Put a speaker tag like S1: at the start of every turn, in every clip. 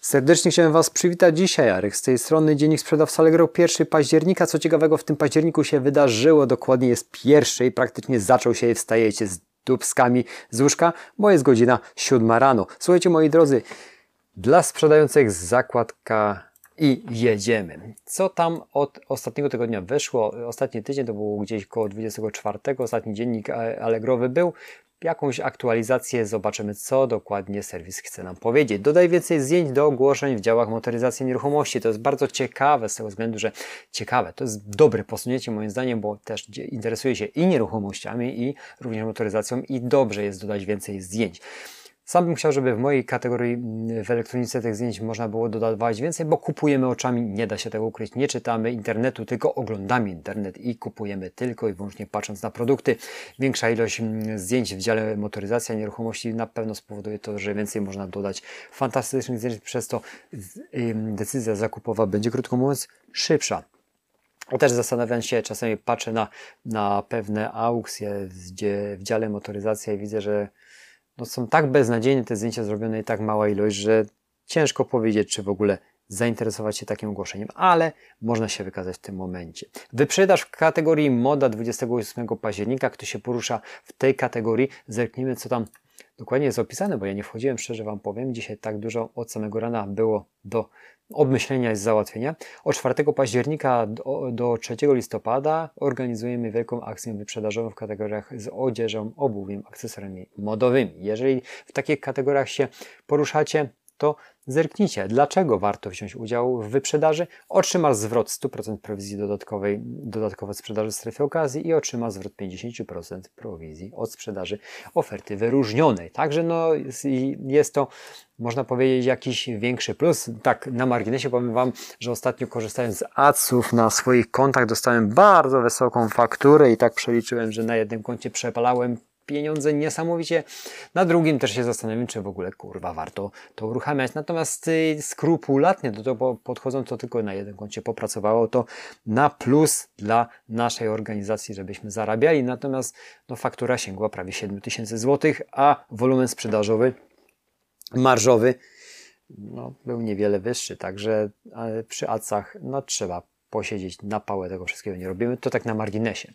S1: Serdecznie chciałem Was przywitać dzisiaj, Arek. Z tej strony Dziennik Sprzedawca Allegro 1 października. Co ciekawego w tym październiku się wydarzyło? Dokładnie jest pierwszy i praktycznie zaczął się i wstajecie z dubskami z łóżka, bo jest godzina 7 rano. Słuchajcie, moi drodzy, dla sprzedających zakładka i jedziemy. Co tam od ostatniego tygodnia wyszło? Ostatni tydzień to było gdzieś koło 24. Ostatni dziennik Allegrowy był jakąś aktualizację, zobaczymy co dokładnie serwis chce nam powiedzieć. Dodaj więcej zdjęć do ogłoszeń w działach motoryzacji nieruchomości. To jest bardzo ciekawe z tego względu, że ciekawe, to jest dobre posunięcie moim zdaniem, bo też interesuje się i nieruchomościami i również motoryzacją i dobrze jest dodać więcej zdjęć. Sam bym chciał, żeby w mojej kategorii mm, w elektronice tych zdjęć można było dodawać więcej, bo kupujemy oczami, nie da się tego ukryć. Nie czytamy internetu, tylko oglądamy internet i kupujemy tylko i wyłącznie patrząc na produkty. Większa ilość mm, zdjęć w dziale motoryzacja nieruchomości na pewno spowoduje to, że więcej można dodać fantastycznych zdjęć, przez to decyzja zakupowa będzie, krótko mówiąc, szybsza. Też zastanawiam się, czasami patrzę na, na pewne aukcje gdzie w dziale motoryzacja i widzę, że no są tak beznadziejne te zdjęcia zrobione i tak mała ilość, że ciężko powiedzieć, czy w ogóle zainteresować się takim ogłoszeniem, ale można się wykazać w tym momencie. Wyprzedaż w kategorii moda 28 października, kto się porusza w tej kategorii, zerknijmy co tam dokładnie jest opisane, bo ja nie wchodziłem, szczerze Wam powiem, dzisiaj tak dużo od samego rana było do obmyślenia i załatwienia. Od 4 października do, do 3 listopada organizujemy wielką akcję wyprzedażową w kategoriach z odzieżą, obuwiem, akcesoriami modowymi. Jeżeli w takich kategoriach się poruszacie, to zerknijcie, dlaczego warto wziąć udział w wyprzedaży. Otrzymasz zwrot 100% prowizji dodatkowej, dodatkowej sprzedaży w strefie okazji i otrzyma zwrot 50% prowizji od sprzedaży oferty wyróżnionej. Także no, jest to, można powiedzieć, jakiś większy plus. Tak, na marginesie powiem Wam, że ostatnio korzystając z adsów na swoich kontach dostałem bardzo wysoką fakturę i tak przeliczyłem, że na jednym koncie przepalałem pieniądze niesamowicie. Na drugim też się zastanawiam, czy w ogóle kurwa warto to uruchamiać. Natomiast y, skrupulatnie do tego podchodząc, to tylko na jednym koncie popracowało to na plus dla naszej organizacji, żebyśmy zarabiali. Natomiast no, faktura sięgła prawie 7 tysięcy złotych, a wolumen sprzedażowy, marżowy no, był niewiele wyższy. Także przy acach no, trzeba posiedzieć na pałę tego wszystkiego nie robimy. To tak na marginesie.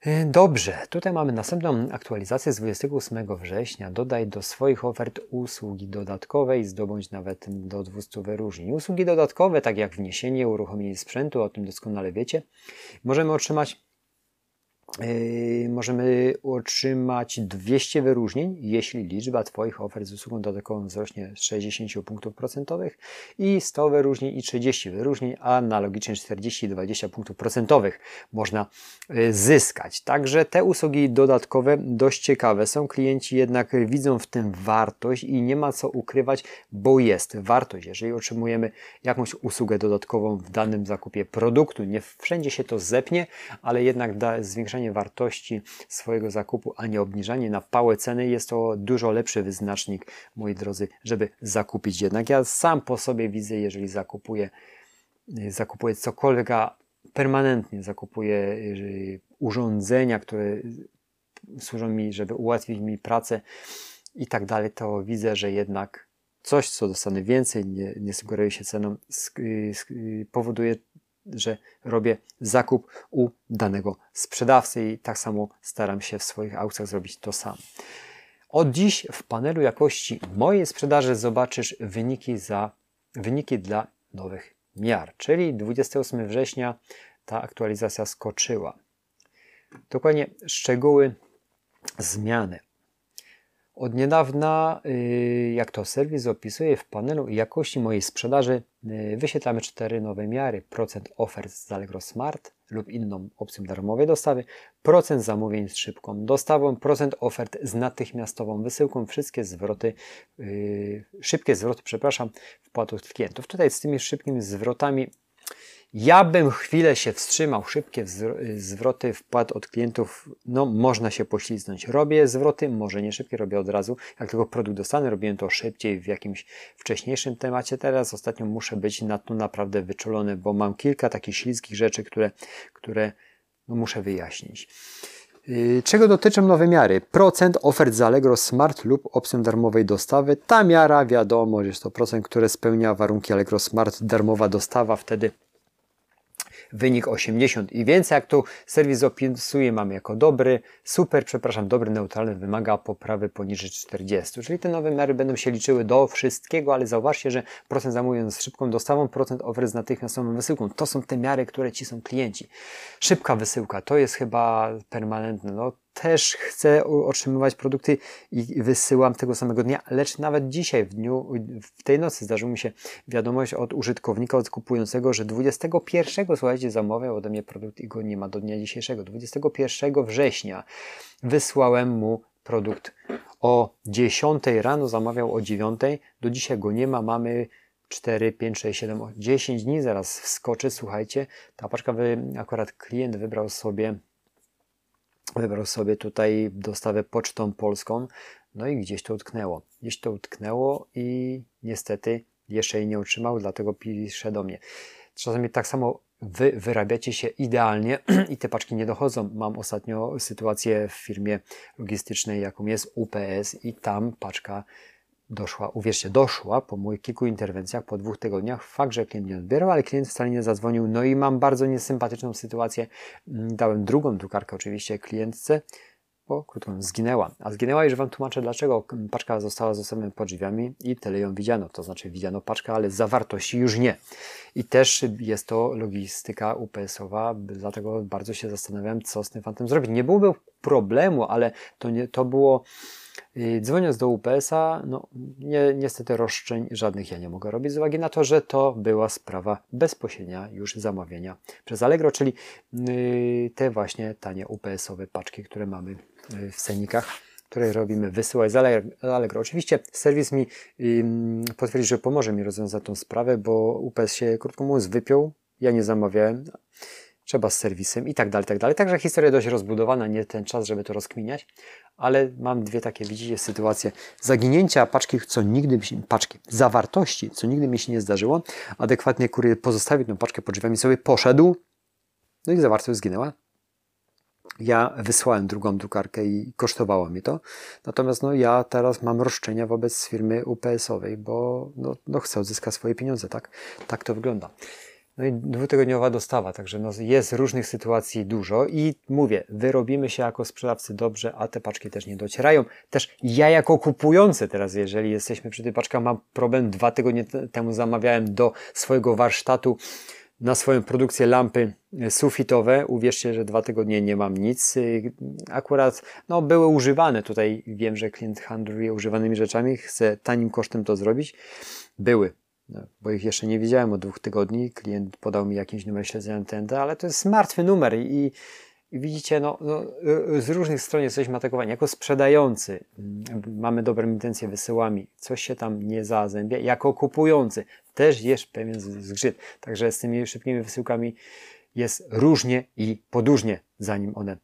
S1: E, dobrze, tutaj mamy następną aktualizację z 28 września. Dodaj do swoich ofert usługi dodatkowe i zdobądź nawet do 200 wyróżnień. Usługi dodatkowe, tak jak wniesienie, uruchomienie sprzętu, o tym doskonale wiecie, możemy otrzymać możemy otrzymać 200 wyróżnień, jeśli liczba Twoich ofert z usługą dodatkową wzrośnie z 60 punktów procentowych i 100 wyróżnień i 30 wyróżnień, a analogicznie 40 i 20 punktów procentowych można yy, zyskać. Także te usługi dodatkowe dość ciekawe są. Klienci jednak widzą w tym wartość i nie ma co ukrywać, bo jest wartość. Jeżeli otrzymujemy jakąś usługę dodatkową w danym zakupie produktu, nie wszędzie się to zepnie, ale jednak da zwiększenie wartości swojego zakupu, a nie obniżanie na pałę ceny, jest to dużo lepszy wyznacznik, moi drodzy, żeby zakupić. Jednak ja sam po sobie widzę, jeżeli zakupuję, zakupuję cokolwiek, a permanentnie zakupuję urządzenia, które służą mi, żeby ułatwić mi pracę i tak dalej, to widzę, że jednak coś, co dostanę więcej, nie, nie sugeruję się ceną, powoduje że robię zakup u danego sprzedawcy i tak samo staram się w swoich aukcjach zrobić to samo. Od dziś w panelu jakości mojej sprzedaży zobaczysz wyniki, za, wyniki dla nowych miar, czyli 28 września ta aktualizacja skoczyła. Dokładnie szczegóły zmiany. Od niedawna, y, jak to serwis opisuje w panelu jakości mojej sprzedaży, y, wyświetlamy cztery nowe miary. Procent ofert z Allegro Smart lub inną opcją darmowej dostawy, procent zamówień z szybką dostawą, procent ofert z natychmiastową wysyłką, wszystkie zwroty, yy, szybkie zwroty, przepraszam, wpłat klientów. Tutaj z tymi szybkimi zwrotami ja bym chwilę się wstrzymał, szybkie zwroty wpłat od klientów, no można się pośliznąć. Robię zwroty, może nie szybkie, robię od razu. Jak tylko produkt dostanę, robiłem to szybciej w jakimś wcześniejszym temacie. Teraz ostatnio muszę być na to naprawdę wyczulony, bo mam kilka takich śliskich rzeczy, które, które no muszę wyjaśnić. Yy, czego dotyczą nowe miary? Procent ofert z Allegro Smart lub opcją darmowej dostawy. Ta miara wiadomo, jest to procent, które spełnia warunki Allegro Smart, darmowa dostawa, wtedy wynik 80 i więcej, jak tu serwis opisuje, mamy jako dobry, super, przepraszam, dobry, neutralny, wymaga poprawy poniżej 40. Czyli te nowe miary będą się liczyły do wszystkiego, ale zauważcie, że procent zamówień z szybką dostawą, procent ofert z natychmiastową wysyłką. To są te miary, które ci są klienci. Szybka wysyłka to jest chyba permanentne. No, też chcę otrzymywać produkty i wysyłam tego samego dnia, lecz nawet dzisiaj, w dniu, w tej nocy zdarzyła mi się wiadomość od użytkownika, od kupującego, że 21, słuchajcie, zamawiał ode mnie produkt i go nie ma do dnia dzisiejszego. 21 września wysłałem mu produkt o 10 rano, zamawiał o 9, do dzisiaj go nie ma, mamy 4, 5, 6, 7, 10 dni, zaraz wskoczy, słuchajcie, ta paczka, wy, akurat klient wybrał sobie wybrał sobie tutaj dostawę pocztą polską, no i gdzieś to utknęło. Gdzieś to utknęło i niestety jeszcze jej nie utrzymał, dlatego pisze do mnie. Czasami tak samo wy wyrabiacie się idealnie i te paczki nie dochodzą. Mam ostatnio sytuację w firmie logistycznej, jaką jest UPS i tam paczka doszła, uwierzcie, doszła po moich kilku interwencjach, po dwóch tygodniach. Fakt, że klient nie odbierał, ale klient wcale nie zadzwonił. No i mam bardzo niesympatyczną sytuację. Mm, dałem drugą drukarkę oczywiście klientce, bo krótko zginęła. A zginęła, już Wam tłumaczę dlaczego. Paczka została zostawiona pod drzwiami i tyle ją widziano. To znaczy widziano paczkę, ale zawartości już nie. I też jest to logistyka UPS-owa, dlatego bardzo się zastanawiałem, co z tym fantem zrobić. Nie byłoby problemu, ale to, nie, to było Dzwoniąc do UPS-a, no nie, niestety roszczeń żadnych ja nie mogę robić z uwagi na to, że to była sprawa bezpośrednia już zamawiania przez Allegro, czyli y, te właśnie tanie UPS-owe paczki, które mamy y, w cenikach które robimy, wysyłać z Allegro. Oczywiście serwis mi potwierdzi, że pomoże mi rozwiązać tą sprawę, bo UPS się, krótko mówiąc, wypiął. Ja nie zamawiałem trzeba z serwisem i tak dalej, tak dalej. Także historia dość rozbudowana, nie ten czas, żeby to rozkminiać, ale mam dwie takie, widzicie, sytuacje zaginięcia paczki, co nigdy mi się, paczki, zawartości, co nigdy mi się nie zdarzyło. Adekwatnie kurier pozostawił tę paczkę pod drzwiami sobie, poszedł, no i zawartość zginęła. Ja wysłałem drugą drukarkę i kosztowało mi to. Natomiast no, ja teraz mam roszczenia wobec firmy UPS-owej, bo no, no chcę odzyskać swoje pieniądze, tak? Tak to wygląda. No i dwutygodniowa dostawa, także no jest różnych sytuacji dużo i mówię, wyrobimy się jako sprzedawcy dobrze, a te paczki też nie docierają. Też ja jako kupujący teraz, jeżeli jesteśmy przy tej paczkach, mam problem. Dwa tygodnie temu zamawiałem do swojego warsztatu na swoją produkcję lampy sufitowe. Uwierzcie, że dwa tygodnie nie mam nic. Akurat no, były używane. Tutaj wiem, że klient handluje używanymi rzeczami, chce tanim kosztem to zrobić. Były bo ich jeszcze nie widziałem od dwóch tygodni. Klient podał mi jakiś numer śledzenia TNT, ale to jest martwy numer i, i widzicie, no, no, z różnych stron jesteśmy atakowani. Jako sprzedający mm, mamy dobre intencje, wysyłami, coś się tam nie zazębia. Jako kupujący też jest pewien zgrzyt. Także z tymi szybkimi wysyłkami jest różnie i podróżnie, zanim one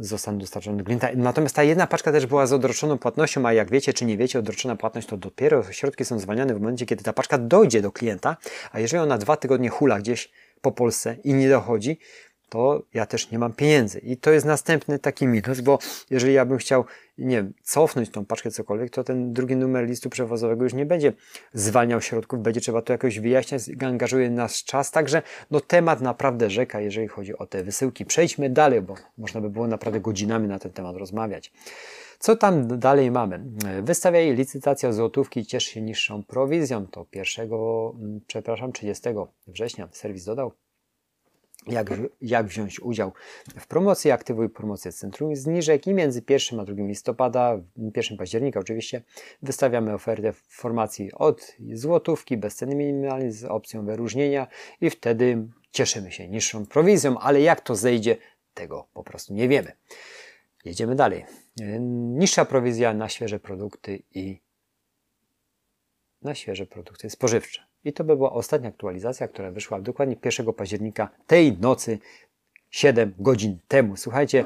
S1: zostaną dostarczone do klienta. Natomiast ta jedna paczka też była z odroczoną płatnością, a jak wiecie czy nie wiecie, odroczona płatność to dopiero środki są zwalniane w momencie, kiedy ta paczka dojdzie do klienta, a jeżeli ona dwa tygodnie hula gdzieś po Polsce i nie dochodzi, to ja też nie mam pieniędzy. I to jest następny taki minus, bo jeżeli ja bym chciał, nie wiem, cofnąć tą paczkę cokolwiek, to ten drugi numer listu przewozowego już nie będzie zwalniał środków, będzie trzeba to jakoś wyjaśniać, angażuje nas czas, także no temat naprawdę rzeka, jeżeli chodzi o te wysyłki. Przejdźmy dalej, bo można by było naprawdę godzinami na ten temat rozmawiać. Co tam dalej mamy? Wystawiaj licytacja złotówki, ciesz się niższą prowizją. To 1, mm, przepraszam, 30 września serwis dodał jak, jak wziąć udział w promocji, aktywuj promocję Centrum Zniżek i między 1 a 2 listopada, 1 października oczywiście, wystawiamy ofertę w formacji od złotówki bez ceny minimalnej z opcją wyróżnienia i wtedy cieszymy się niższą prowizją, ale jak to zejdzie, tego po prostu nie wiemy. Jedziemy dalej. Niższa prowizja na świeże produkty i na świeże produkty spożywcze. I to by była ostatnia aktualizacja, która wyszła dokładnie 1 października tej nocy, 7 godzin temu. Słuchajcie,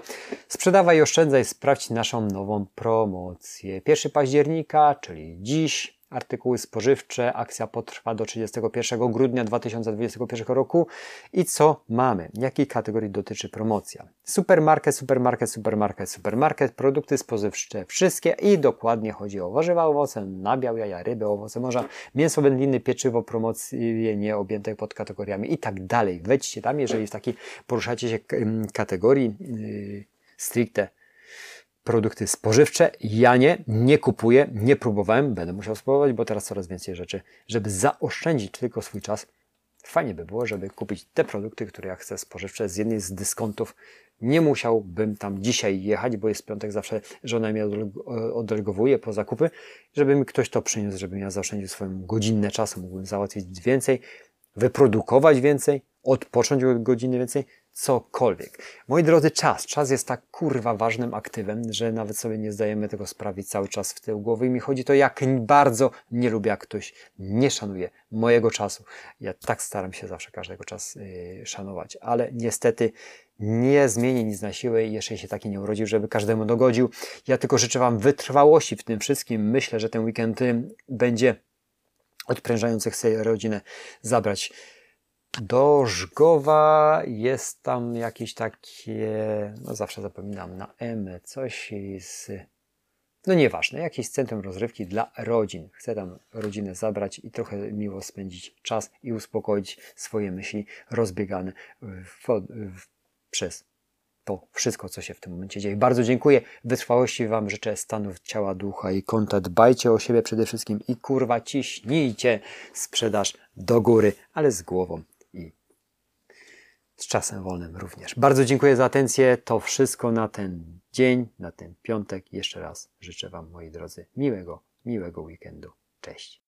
S1: sprzedawaj oszczędzaj, sprawdź naszą nową promocję. 1 października, czyli dziś, artykuły spożywcze. Akcja potrwa do 31 grudnia 2021 roku. I co mamy? Jakiej kategorii dotyczy promocja? Supermarket, supermarket, supermarket, supermarket, produkty spożywcze, wszystkie i dokładnie chodzi o warzywa, owoce, nabiał, jaja, ryby, owoce morza, mięso wędliny, pieczywo, promocje nie objęte pod kategoriami i tak dalej. Wejdźcie tam, jeżeli jest taki, poruszacie się kategorii yy, stricte produkty spożywcze. Ja nie, nie kupuję, nie próbowałem, będę musiał spróbować, bo teraz coraz więcej rzeczy, żeby zaoszczędzić tylko swój czas. Fajnie by było, żeby kupić te produkty, które ja chcę spożywcze z jednej z dyskontów. Nie musiałbym tam dzisiaj jechać, bo jest piątek, zawsze żona mnie oddelegowuje po zakupy, żeby mi ktoś to przyniósł, żebym ja zaoszczędził swoją godzinne czasu, mógłbym załatwić więcej, wyprodukować więcej, odpocząć godziny więcej, cokolwiek. Moi drodzy, czas. Czas jest tak kurwa ważnym aktywem, że nawet sobie nie zdajemy tego sprawić cały czas w tył głowy. I mi chodzi to, jak bardzo nie lubię, jak ktoś nie szanuje mojego czasu. Ja tak staram się zawsze każdego czas yy, szanować, ale niestety nie zmienię nic na siłę i jeszcze się taki nie urodził, żeby każdemu dogodził. Ja tylko życzę Wam wytrwałości w tym wszystkim. Myślę, że ten weekend y, będzie odprężający. Chcę rodzinę zabrać do Żgowa jest tam jakieś takie, no zawsze zapominam, na M, coś z, no nieważne, jakieś centrum rozrywki dla rodzin. Chcę tam rodzinę zabrać i trochę miło spędzić czas i uspokoić swoje myśli rozbiegane w, w, przez to wszystko, co się w tym momencie dzieje. Bardzo dziękuję. Wytrwałości Wam życzę stanów ciała, ducha i konta. Dbajcie o siebie przede wszystkim i kurwa ciśnijcie sprzedaż do góry, ale z głową z czasem wolnym również. Bardzo dziękuję za atencję. To wszystko na ten dzień, na ten piątek. Jeszcze raz życzę Wam, moi drodzy, miłego, miłego weekendu. Cześć.